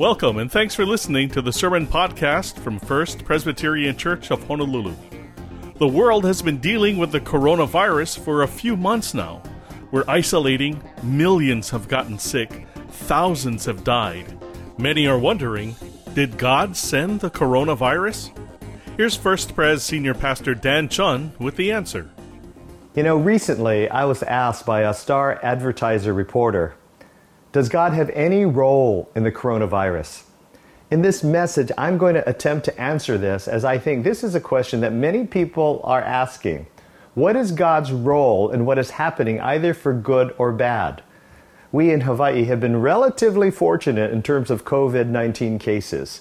Welcome and thanks for listening to the Sermon Podcast from First Presbyterian Church of Honolulu. The world has been dealing with the coronavirus for a few months now. We're isolating, millions have gotten sick, thousands have died. Many are wondering did God send the coronavirus? Here's First Pres Senior Pastor Dan Chun with the answer. You know, recently I was asked by a star advertiser reporter Does God have any role in the coronavirus? In this message, I'm going to attempt to answer this as I think this is a question that many people are asking. What is God's role in what is happening, either for good or bad? We in Hawaii have been relatively fortunate in terms of COVID 19 cases.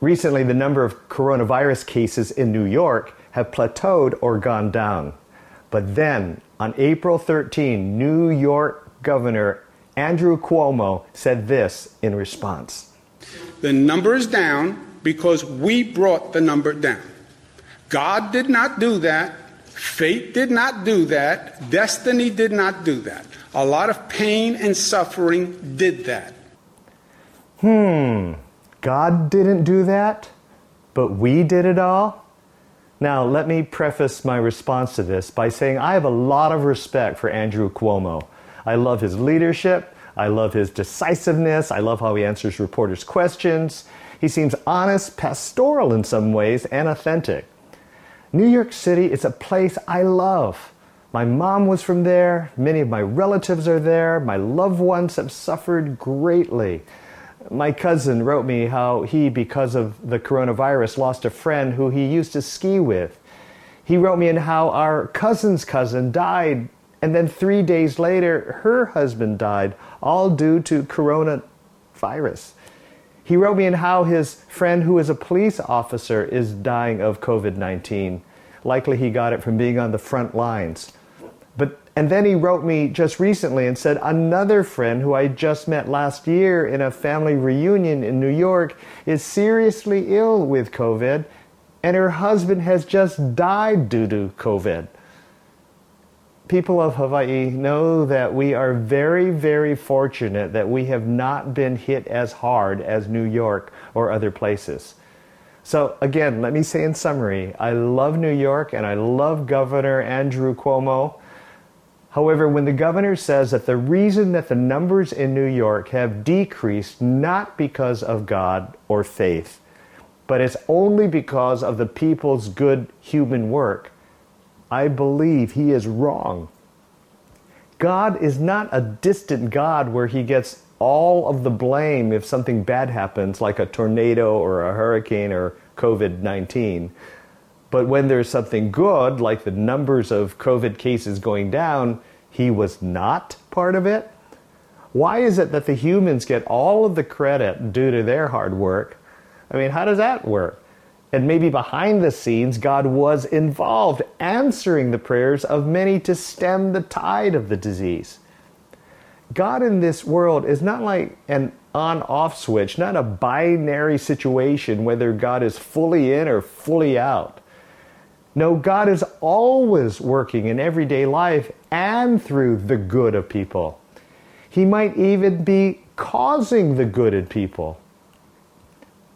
Recently, the number of coronavirus cases in New York have plateaued or gone down. But then, on April 13, New York Governor Andrew Cuomo said this in response The number is down because we brought the number down. God did not do that. Fate did not do that. Destiny did not do that. A lot of pain and suffering did that. Hmm, God didn't do that, but we did it all? Now, let me preface my response to this by saying I have a lot of respect for Andrew Cuomo. I love his leadership. I love his decisiveness. I love how he answers reporters' questions. He seems honest, pastoral in some ways, and authentic. New York City is a place I love. My mom was from there. Many of my relatives are there. My loved ones have suffered greatly my cousin wrote me how he, because of the coronavirus, lost a friend who he used to ski with. He wrote me in how our cousin's cousin died, and then three days later, her husband died, all due to coronavirus. He wrote me in how his friend, who is a police officer, is dying of COVID 19. Likely he got it from being on the front lines. But and then he wrote me just recently and said another friend who I just met last year in a family reunion in New York is seriously ill with COVID and her husband has just died due to COVID. People of Hawaii know that we are very, very fortunate that we have not been hit as hard as New York or other places. So, again, let me say in summary I love New York and I love Governor Andrew Cuomo. However, when the governor says that the reason that the numbers in New York have decreased not because of God or faith, but it's only because of the people's good human work, I believe he is wrong. God is not a distant God where he gets all of the blame if something bad happens, like a tornado or a hurricane or COVID 19. But when there's something good, like the numbers of COVID cases going down, he was not part of it? Why is it that the humans get all of the credit due to their hard work? I mean, how does that work? And maybe behind the scenes, God was involved, answering the prayers of many to stem the tide of the disease. God in this world is not like an on off switch, not a binary situation whether God is fully in or fully out. No, God is always working in everyday life and through the good of people. He might even be causing the good in people.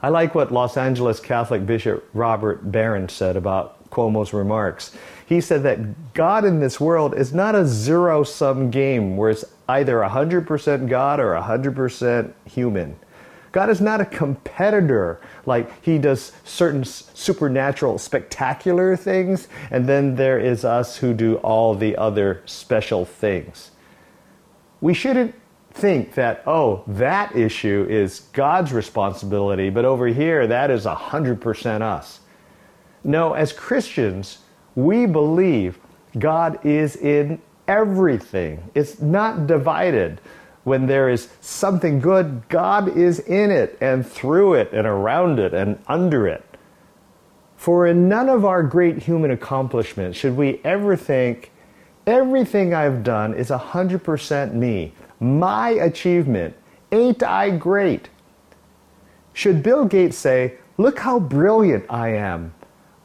I like what Los Angeles Catholic Bishop Robert Barron said about Cuomo's remarks. He said that God in this world is not a zero sum game where it's either 100% God or 100% human. God is not a competitor like he does certain supernatural, spectacular things, and then there is us who do all the other special things. We shouldn't think that, oh, that issue is God's responsibility, but over here, that is 100% us. No, as Christians, we believe God is in everything, it's not divided when there is something good, God is in it and through it and around it and under it. For in none of our great human accomplishments should we ever think everything I've done is 100% me, my achievement. Ain't I great? Should Bill Gates say, Look how brilliant I am?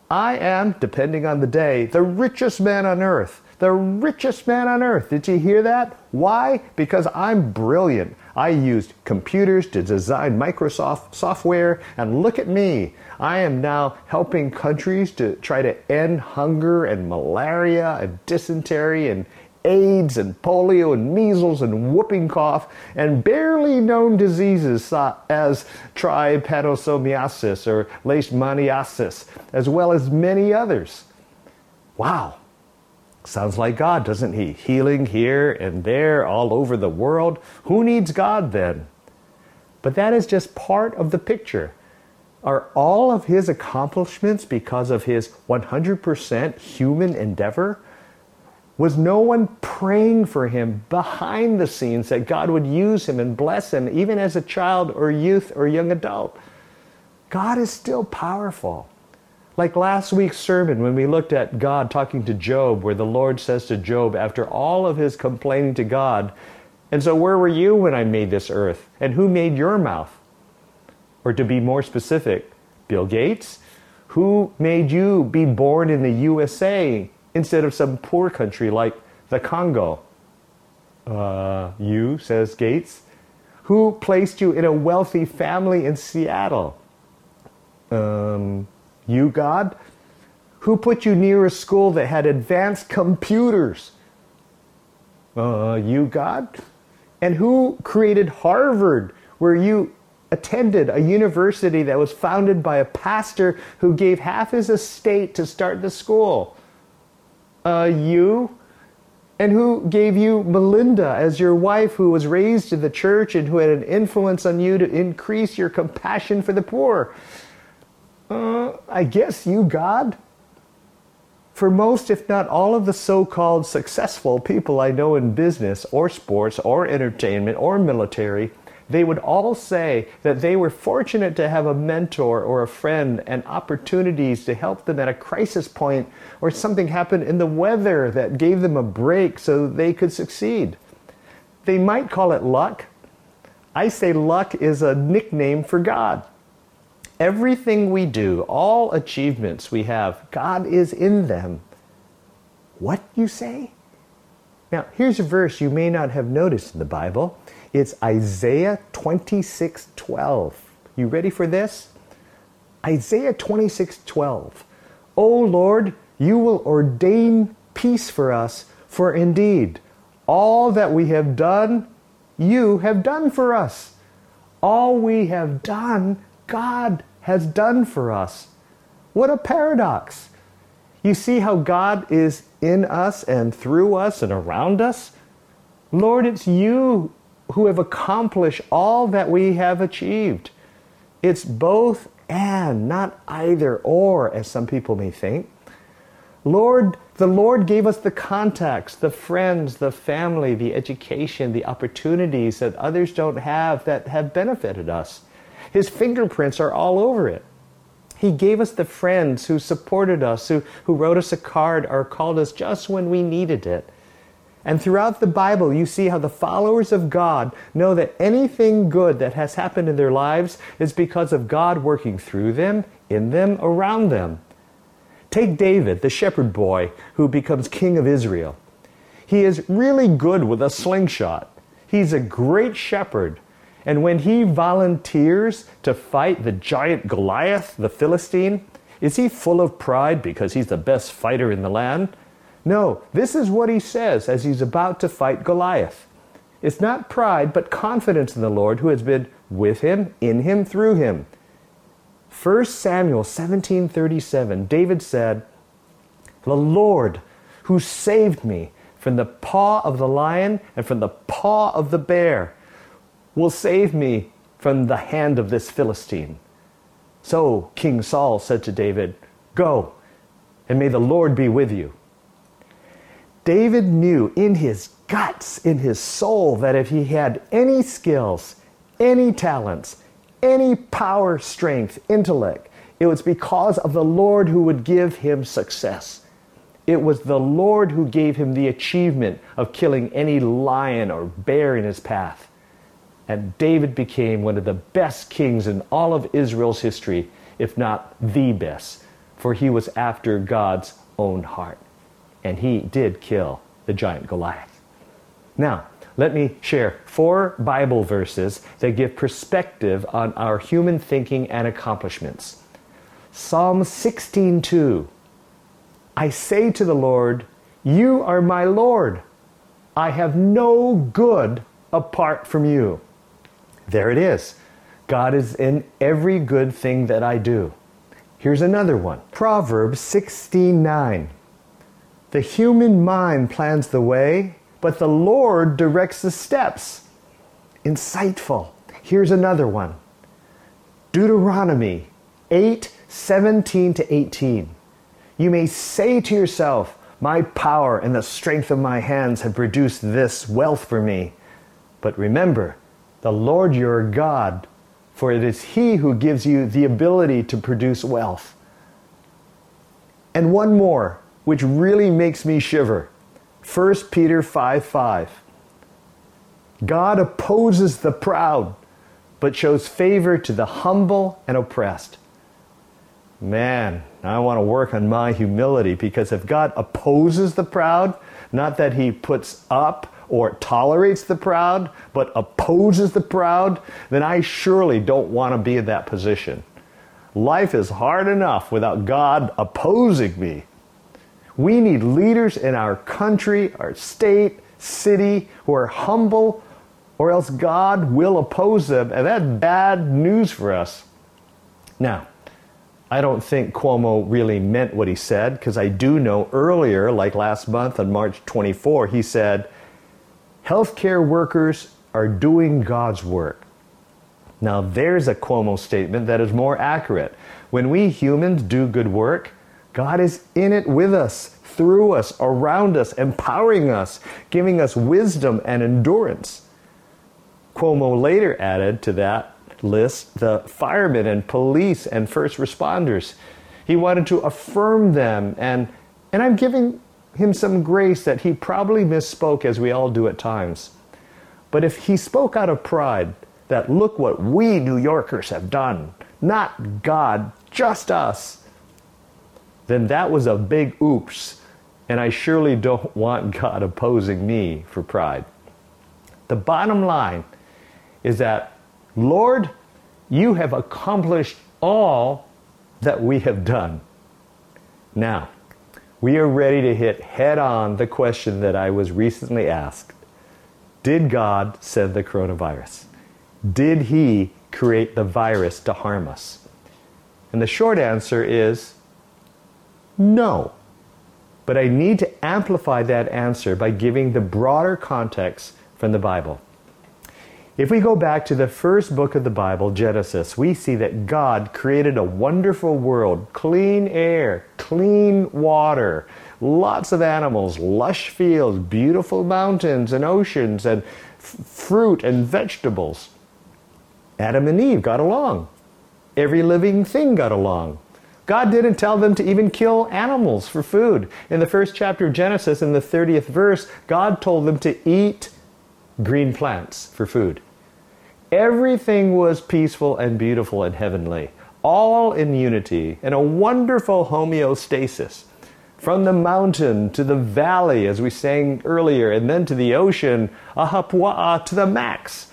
I am, depending on the day, the richest man on earth the richest man on earth. Did you hear that? Why? Because I'm brilliant. I used computers to design Microsoft software, and look at me. I am now helping countries to try to end hunger and malaria and dysentery and AIDS and polio and measles and whooping cough and barely known diseases as trypanosomiasis or leishmaniasis, as well as many others. Wow. Sounds like God, doesn't he? Healing here and there all over the world. Who needs God then? But that is just part of the picture. Are all of his accomplishments because of his 100% human endeavor? Was no one praying for him behind the scenes that God would use him and bless him, even as a child or youth or young adult? God is still powerful. Like last week's sermon, when we looked at God talking to Job, where the Lord says to Job, after all of his complaining to God, And so where were you when I made this earth? And who made your mouth? Or to be more specific, Bill Gates? Who made you be born in the USA instead of some poor country like the Congo? Uh, you, says Gates. Who placed you in a wealthy family in Seattle? Um, you, God? Who put you near a school that had advanced computers? Uh, you, God? And who created Harvard, where you attended a university that was founded by a pastor who gave half his estate to start the school? Uh, you? And who gave you Melinda as your wife, who was raised in the church and who had an influence on you to increase your compassion for the poor? Uh, I guess you, God. For most, if not all, of the so called successful people I know in business or sports or entertainment or military, they would all say that they were fortunate to have a mentor or a friend and opportunities to help them at a crisis point or something happened in the weather that gave them a break so they could succeed. They might call it luck. I say luck is a nickname for God. Everything we do, all achievements we have, God is in them. What you say? Now, here's a verse you may not have noticed in the Bible. It's Isaiah 26 12. You ready for this? Isaiah 26 12. O Lord, you will ordain peace for us, for indeed, all that we have done, you have done for us. All we have done, God has done for us. What a paradox! You see how God is in us and through us and around us? Lord, it's you who have accomplished all that we have achieved. It's both and, not either or, as some people may think. Lord, the Lord gave us the contacts, the friends, the family, the education, the opportunities that others don't have that have benefited us. His fingerprints are all over it. He gave us the friends who supported us, who, who wrote us a card or called us just when we needed it. And throughout the Bible, you see how the followers of God know that anything good that has happened in their lives is because of God working through them, in them, around them. Take David, the shepherd boy who becomes king of Israel. He is really good with a slingshot. He's a great shepherd and when he volunteers to fight the giant Goliath, the Philistine, is he full of pride because he's the best fighter in the land? No, this is what he says as he's about to fight Goliath. It's not pride, but confidence in the Lord who has been with him, in him, through him. 1 Samuel 17:37 David said, "The Lord who saved me from the paw of the lion and from the paw of the bear will save me from the hand of this Philistine. So King Saul said to David, Go, and may the Lord be with you. David knew in his guts, in his soul, that if he had any skills, any talents, any power, strength, intellect, it was because of the Lord who would give him success. It was the Lord who gave him the achievement of killing any lion or bear in his path. And David became one of the best kings in all of Israel's history, if not the best, for he was after God's own heart. And he did kill the giant Goliath. Now, let me share four Bible verses that give perspective on our human thinking and accomplishments. Psalm 16:2 I say to the Lord, you are my Lord. I have no good apart from you. There it is. God is in every good thing that I do. Here's another one. Proverbs 16:9. The human mind plans the way, but the Lord directs the steps. Insightful. Here's another one. Deuteronomy 8:17 to 18. You may say to yourself, my power and the strength of my hands have produced this wealth for me. But remember, the Lord your God, for it is He who gives you the ability to produce wealth. And one more, which really makes me shiver 1 Peter 5 5. God opposes the proud, but shows favor to the humble and oppressed. Man, I want to work on my humility because if God opposes the proud, not that he puts up or tolerates the proud, but opposes the proud, then I surely don't want to be in that position. Life is hard enough without God opposing me. We need leaders in our country, our state, city who are humble, or else God will oppose them, and that's bad news for us. Now, I don't think Cuomo really meant what he said because I do know earlier, like last month on March 24, he said, Healthcare workers are doing God's work. Now, there's a Cuomo statement that is more accurate. When we humans do good work, God is in it with us, through us, around us, empowering us, giving us wisdom and endurance. Cuomo later added to that list the firemen and police and first responders. He wanted to affirm them, and, and I'm giving him some grace that he probably misspoke as we all do at times. But if he spoke out of pride, that look what we New Yorkers have done, not God, just us, then that was a big oops, and I surely don't want God opposing me for pride. The bottom line is that Lord, you have accomplished all that we have done. Now, we are ready to hit head on the question that I was recently asked Did God send the coronavirus? Did He create the virus to harm us? And the short answer is no. But I need to amplify that answer by giving the broader context from the Bible. If we go back to the first book of the Bible, Genesis, we see that God created a wonderful world clean air, clean water, lots of animals, lush fields, beautiful mountains and oceans, and fruit and vegetables. Adam and Eve got along. Every living thing got along. God didn't tell them to even kill animals for food. In the first chapter of Genesis, in the 30th verse, God told them to eat green plants for food. Everything was peaceful and beautiful and heavenly, all in unity, in a wonderful homeostasis. From the mountain to the valley, as we sang earlier, and then to the ocean, ahupua'a to the max.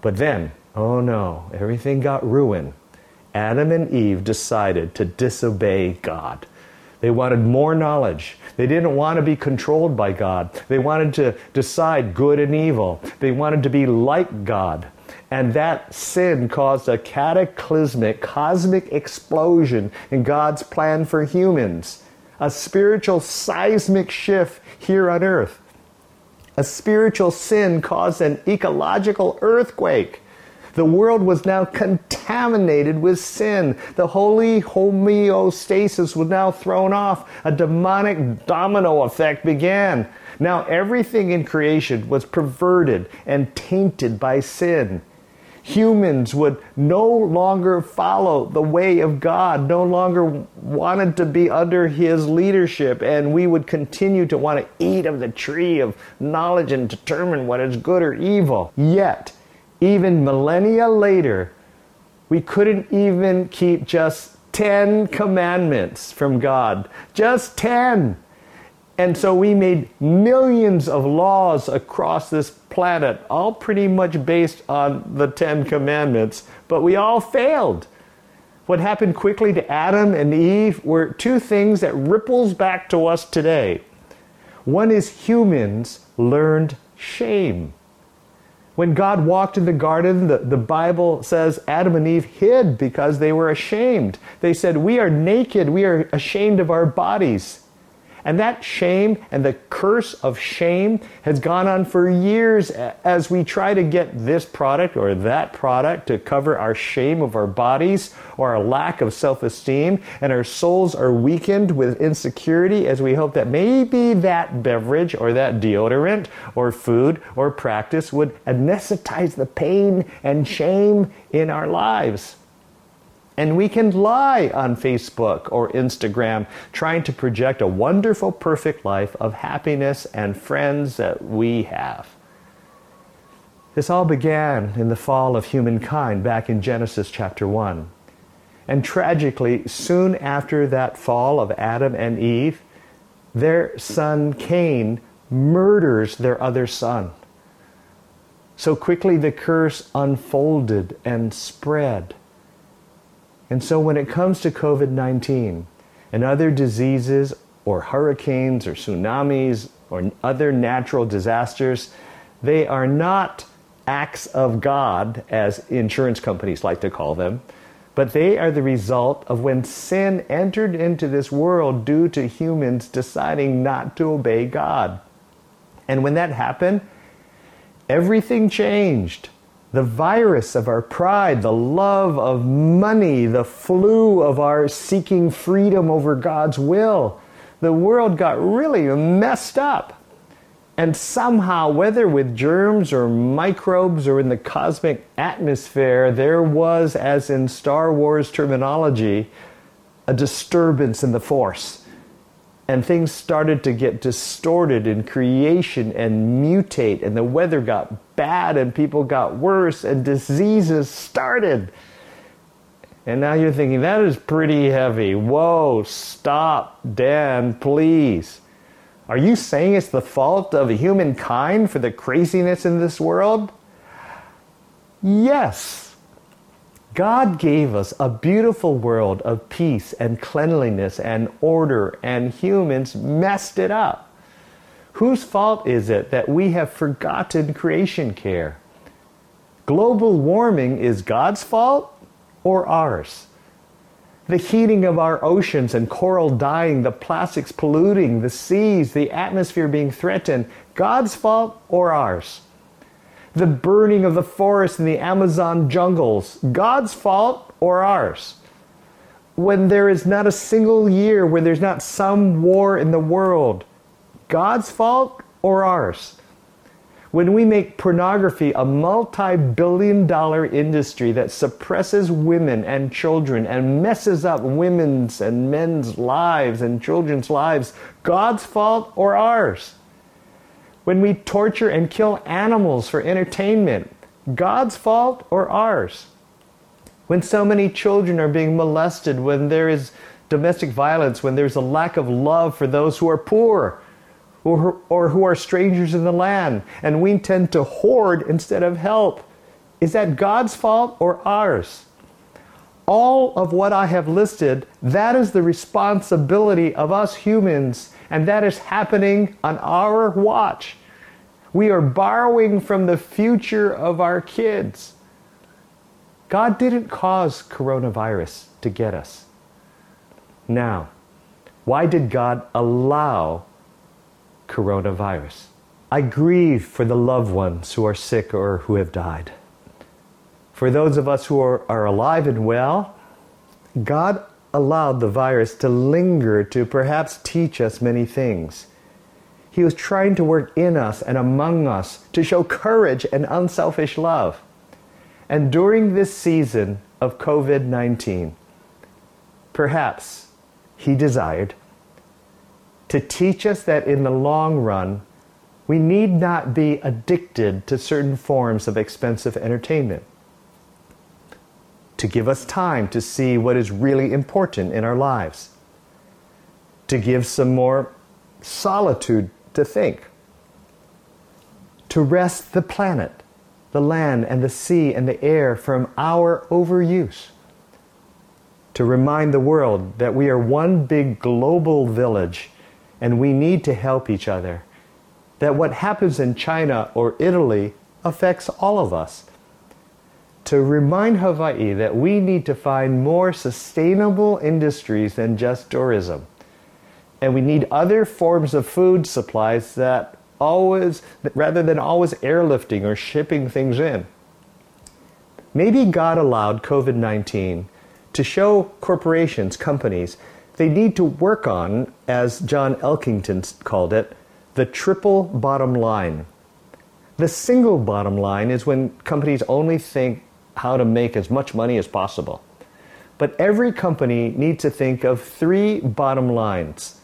But then, oh no, everything got ruined. Adam and Eve decided to disobey God. They wanted more knowledge. They didn't want to be controlled by God. They wanted to decide good and evil. They wanted to be like God. And that sin caused a cataclysmic, cosmic explosion in God's plan for humans, a spiritual seismic shift here on earth. A spiritual sin caused an ecological earthquake. The world was now contaminated with sin. The holy homeostasis was now thrown off. A demonic domino effect began. Now everything in creation was perverted and tainted by sin humans would no longer follow the way of God, no longer wanted to be under His leadership, and we would continue to want to eat of the tree of knowledge and determine what is good or evil. Yet, even millennia later, we couldn't even keep just 10 commandments from God. Just 10. And so we made millions of laws across this planet, all pretty much based on the Ten Commandments, but we all failed. What happened quickly to Adam and Eve were two things that ripples back to us today. One is humans learned shame. When God walked in the garden, the, the Bible says Adam and Eve hid because they were ashamed. They said, We are naked, we are ashamed of our bodies. And that shame and the curse of shame has gone on for years as we try to get this product or that product to cover our shame of our bodies or our lack of self esteem. And our souls are weakened with insecurity as we hope that maybe that beverage or that deodorant or food or practice would anesthetize the pain and shame in our lives. And we can lie on Facebook or Instagram trying to project a wonderful, perfect life of happiness and friends that we have. This all began in the fall of humankind back in Genesis chapter 1. And tragically, soon after that fall of Adam and Eve, their son Cain murders their other son. So quickly the curse unfolded and spread. And so when it comes to COVID 19 and other diseases or hurricanes or tsunamis or other natural disasters, they are not acts of God, as insurance companies like to call them, but they are the result of when sin entered into this world due to humans deciding not to obey God. And when that happened, everything changed the virus of our pride, the love of money, the flu of our seeking freedom over God's will. The world got really messed up. And somehow, whether with germs or microbes or in the cosmic atmosphere, there was, as in Star Wars terminology, a disturbance in the force and things started to get distorted in creation and mutate and the weather got bad and people got worse and diseases started. And now you're thinking that is pretty heavy. Whoa stop dan please. Are you saying it's the fault of humankind for the craziness in this world? Yes God gave us a beautiful world of peace and cleanliness and order, and humans messed it up. Whose fault is it that we have forgotten creation care? Global warming is God's fault or ours? The heating of our oceans and coral dying, the plastics polluting the seas, the atmosphere being threatened, God's fault or ours? The burning of the forests in the Amazon jungles, God's fault or ours? When there is not a single year where there's not some war in the world, God's fault or ours? When we make pornography a multi billion dollar industry that suppresses women and children and messes up women's and men's lives and children's lives, God's fault or ours? When we torture and kill animals for entertainment, God's fault or ours? When so many children are being molested, when there is domestic violence, when there's a lack of love for those who are poor or, or who are strangers in the land, and we tend to hoard instead of help, is that God's fault or ours? All of what I have listed, that is the responsibility of us humans and that is happening on our watch. We are borrowing from the future of our kids. God didn't cause coronavirus to get us. Now, why did God allow coronavirus? I grieve for the loved ones who are sick or who have died. For those of us who are, are alive and well, God allowed the virus to linger to perhaps teach us many things. He was trying to work in us and among us to show courage and unselfish love. And during this season of COVID 19, perhaps He desired to teach us that in the long run, we need not be addicted to certain forms of expensive entertainment to give us time to see what is really important in our lives, to give some more solitude to think, to rest the planet, the land and the sea and the air from our overuse, to remind the world that we are one big global village and we need to help each other, that what happens in China or Italy affects all of us. To remind Hawaii that we need to find more sustainable industries than just tourism. And we need other forms of food supplies that always, rather than always airlifting or shipping things in. Maybe God allowed COVID 19 to show corporations, companies, they need to work on, as John Elkington called it, the triple bottom line. The single bottom line is when companies only think how to make as much money as possible. But every company needs to think of three bottom lines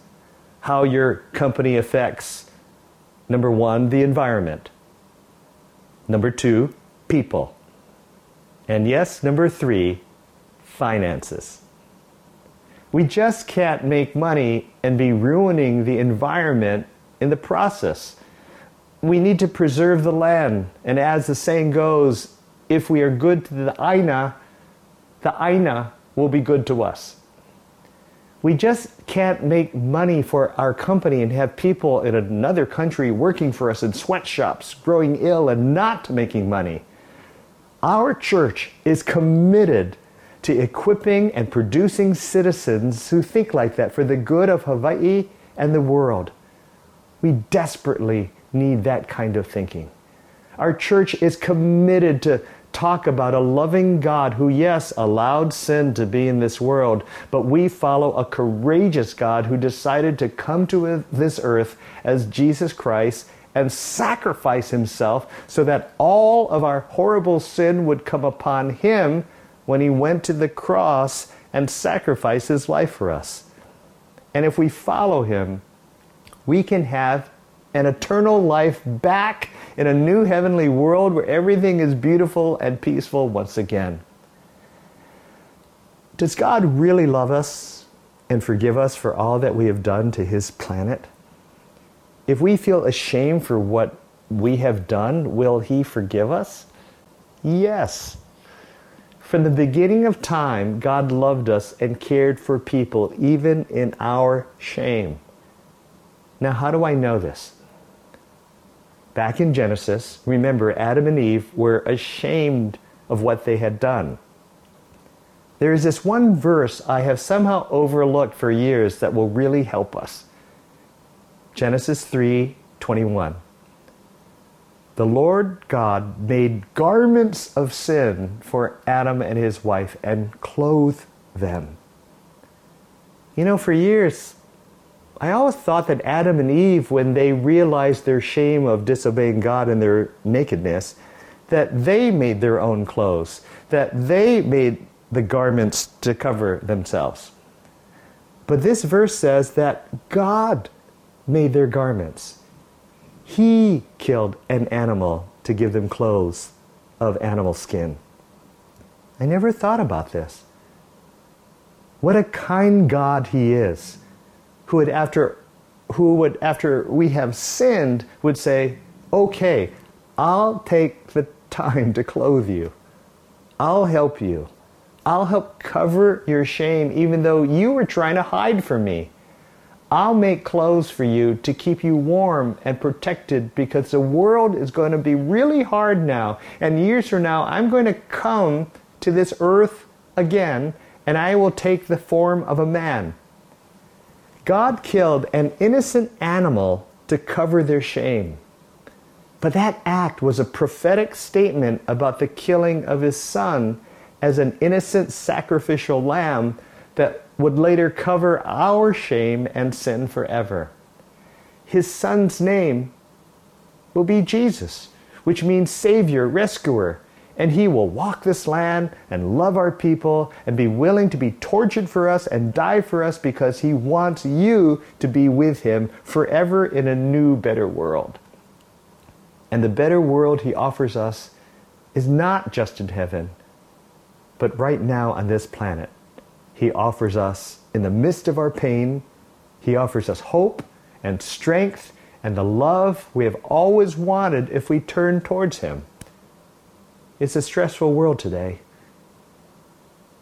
how your company affects number one, the environment, number two, people, and yes, number three, finances. We just can't make money and be ruining the environment in the process. We need to preserve the land. And as the saying goes, if we are good to the Aina, the Aina will be good to us. We just can't make money for our company and have people in another country working for us in sweatshops, growing ill, and not making money. Our church is committed to equipping and producing citizens who think like that for the good of Hawaii and the world. We desperately need that kind of thinking. Our church is committed to talk about a loving God who, yes, allowed sin to be in this world, but we follow a courageous God who decided to come to this earth as Jesus Christ and sacrifice himself so that all of our horrible sin would come upon him when he went to the cross and sacrificed his life for us. And if we follow him, we can have an eternal life back in a new heavenly world where everything is beautiful and peaceful once again. Does God really love us and forgive us for all that we have done to his planet? If we feel ashamed for what we have done, will he forgive us? Yes. From the beginning of time, God loved us and cared for people, even in our shame. Now, how do I know this? Back in Genesis, remember Adam and Eve were ashamed of what they had done. There is this one verse I have somehow overlooked for years that will really help us. Genesis 3:21. The Lord God made garments of sin for Adam and his wife and clothed them. You know, for years I always thought that Adam and Eve, when they realized their shame of disobeying God and their nakedness, that they made their own clothes, that they made the garments to cover themselves. But this verse says that God made their garments. He killed an animal to give them clothes of animal skin. I never thought about this. What a kind God He is who would after who would after we have sinned would say, "Okay, I'll take the time to clothe you. I'll help you. I'll help cover your shame even though you were trying to hide from me. I'll make clothes for you to keep you warm and protected because the world is going to be really hard now. And years from now, I'm going to come to this earth again and I will take the form of a man. God killed an innocent animal to cover their shame. But that act was a prophetic statement about the killing of his son as an innocent sacrificial lamb that would later cover our shame and sin forever. His son's name will be Jesus, which means Savior, Rescuer, and He will walk this land and love our people and be willing to be tortured for us and die for us because He wants you to be with Him forever in a new, better world. And the better world He offers us is not just in heaven, but right now on this planet. He offers us in the midst of our pain, He offers us hope and strength and the love we have always wanted if we turn towards Him. It's a stressful world today.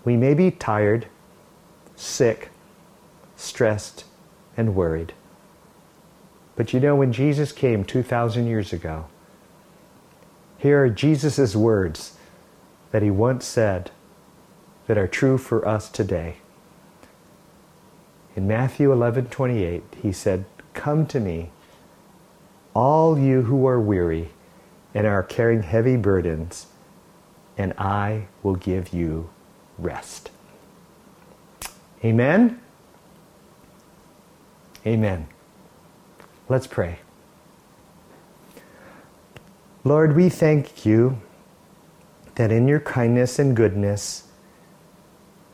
We may be tired, sick, stressed, and worried. But you know, when Jesus came 2,000 years ago, here are Jesus' words that he once said that are true for us today. In Matthew 11:28, he said, "Come to me, all you who are weary and are carrying heavy burdens, and I will give you rest." Amen. Amen. Let's pray. Lord, we thank you that in your kindness and goodness,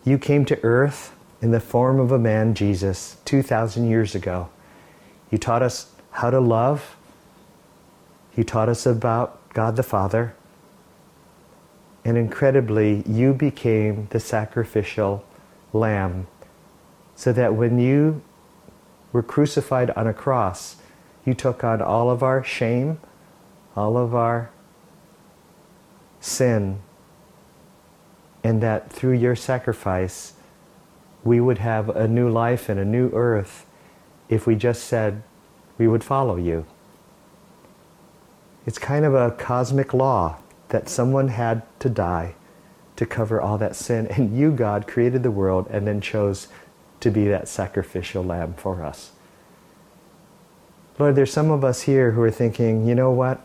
you came to earth in the form of a man, Jesus, 2,000 years ago. You taught us how to love. You taught us about God the Father. And incredibly, you became the sacrificial lamb. So that when you were crucified on a cross, you took on all of our shame, all of our sin, and that through your sacrifice, we would have a new life and a new earth if we just said we would follow you. It's kind of a cosmic law that someone had to die to cover all that sin, and you, God, created the world and then chose to be that sacrificial lamb for us. Lord, there's some of us here who are thinking, you know what?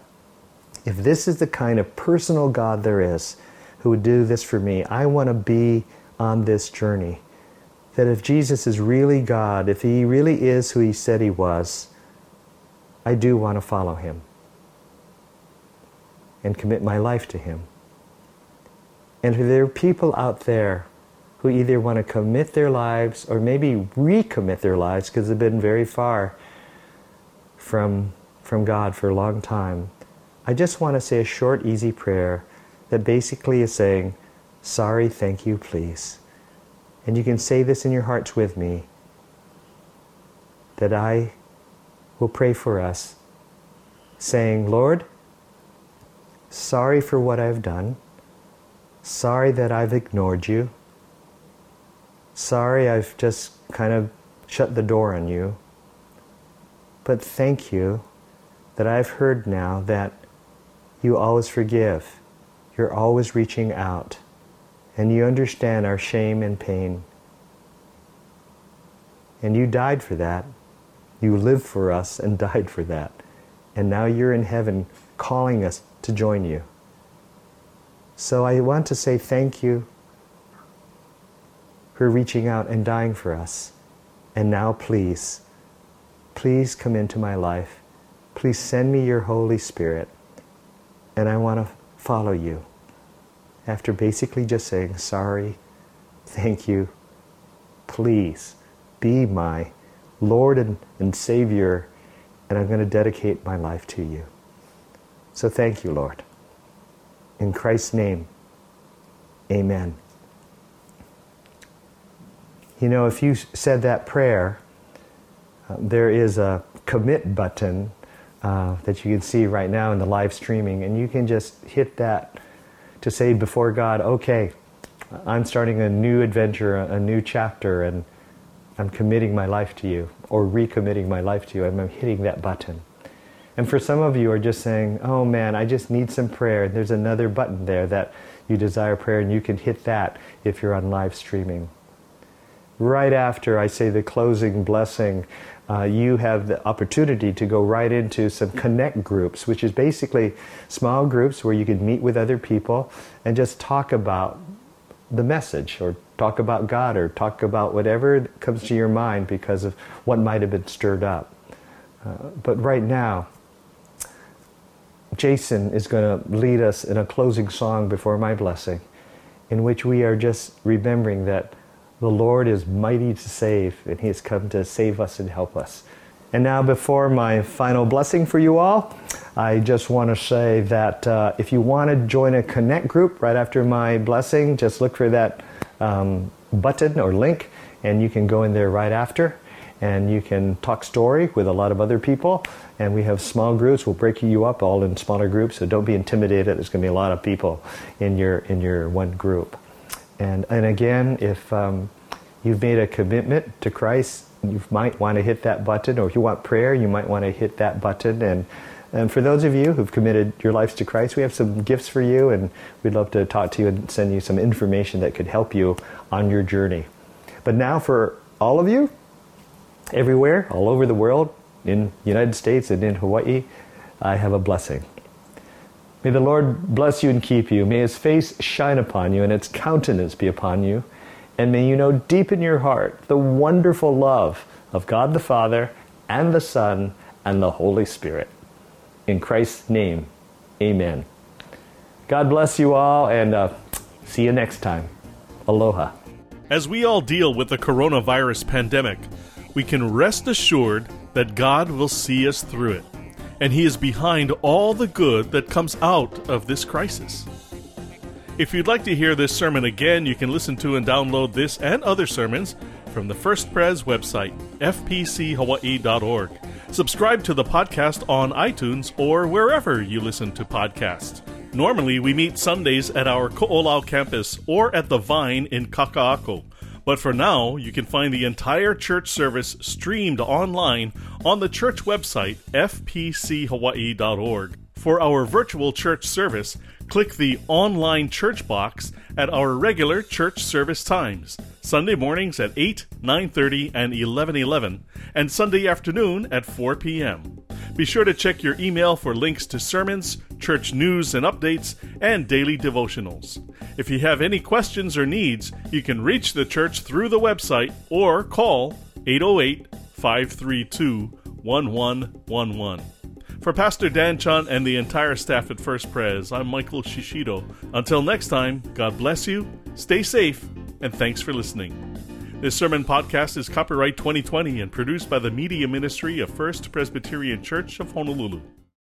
If this is the kind of personal God there is who would do this for me, I want to be on this journey. That if Jesus is really God, if he really is who he said he was, I do want to follow him and commit my life to him. And there are people out there who either want to commit their lives or maybe recommit their lives because they've been very far from, from God for a long time, I just want to say a short, easy prayer that basically is saying, Sorry, thank you, please. And you can say this in your hearts with me that I will pray for us, saying, Lord, sorry for what I've done. Sorry that I've ignored you. Sorry I've just kind of shut the door on you. But thank you that I've heard now that you always forgive. You're always reaching out. And you understand our shame and pain. And you died for that. You lived for us and died for that. And now you're in heaven calling us to join you. So I want to say thank you for reaching out and dying for us. And now, please, please come into my life. Please send me your Holy Spirit. And I want to follow you. After basically just saying, sorry, thank you, please be my Lord and, and Savior, and I'm going to dedicate my life to you. So thank you, Lord. In Christ's name, amen. You know, if you said that prayer, uh, there is a commit button uh, that you can see right now in the live streaming, and you can just hit that to say before God, okay, I'm starting a new adventure, a, new chapter, and I'm committing my life to you, or recommitting my life to you. I'm hitting that button. And for some of you are just saying, oh man, I just need some prayer. There's another button there that you desire prayer, and you can hit that if you're on live streaming right after I say the closing blessing, uh, you have the opportunity to go right into some connect groups, which is basically small groups where you can meet with other people and just talk about the message or talk about God or talk about whatever comes to your mind because of what might have been stirred up. Uh, but right now, Jason is going to lead us in a closing song before my blessing, in which we are just remembering that the Lord is mighty to save, and He has come to save us and help us. And now, before my final blessing for you all, I just want to say that uh, if you want to join a Connect group right after my blessing, just look for that um, button or link, and you can go in there right after. and you can talk story with a lot of other people. And we have small groups. We'll break you up all in smaller groups, so don't be intimidated. There's going to be a lot of people in your in your one group. And and again, if um, you've made a commitment to Christ, you might want to hit that button, or if you want prayer, you might want to hit that button. And and for those of you who've committed your lives to Christ, we have some gifts for you, and we'd love to talk to you and send you some information that could help you on your journey. But now, for all of you, everywhere, all over the world, in United States and in Hawaii, I have a blessing. May the Lord bless you and keep you. May his face shine upon you and its countenance be upon you. And may you know deep in your heart the wonderful love of God the Father and the Son and the Holy Spirit. In Christ's name, amen. God bless you all and uh, see you next time. Aloha. As we all deal with the coronavirus pandemic, we can rest assured that God will see us through it, and He is behind all the good that comes out of this crisis. If you'd like to hear this sermon again, you can listen to and download this and other sermons from the First Pres website, fpchawaii.org. Subscribe to the podcast on iTunes or wherever you listen to podcasts. Normally, we meet Sundays at our Ko'olau campus or at the Vine in Kaka'ako. But for now, you can find the entire church service streamed online on the church website, fpchawaii.org. For our virtual church service, click the online church box at our regular church service times. Sunday mornings at 8, 9:30 and 11:11 and Sunday afternoon at 4 p.m. Be sure to check your email for links to sermons, church news and updates, and daily devotionals. If you have any questions or needs, you can reach the church through the website or call 808 532 1111. For Pastor Dan Chun and the entire staff at First Pres, I'm Michael Shishido. Until next time, God bless you, stay safe, and thanks for listening. This sermon podcast is copyright 2020 and produced by the Media Ministry of First Presbyterian Church of Honolulu.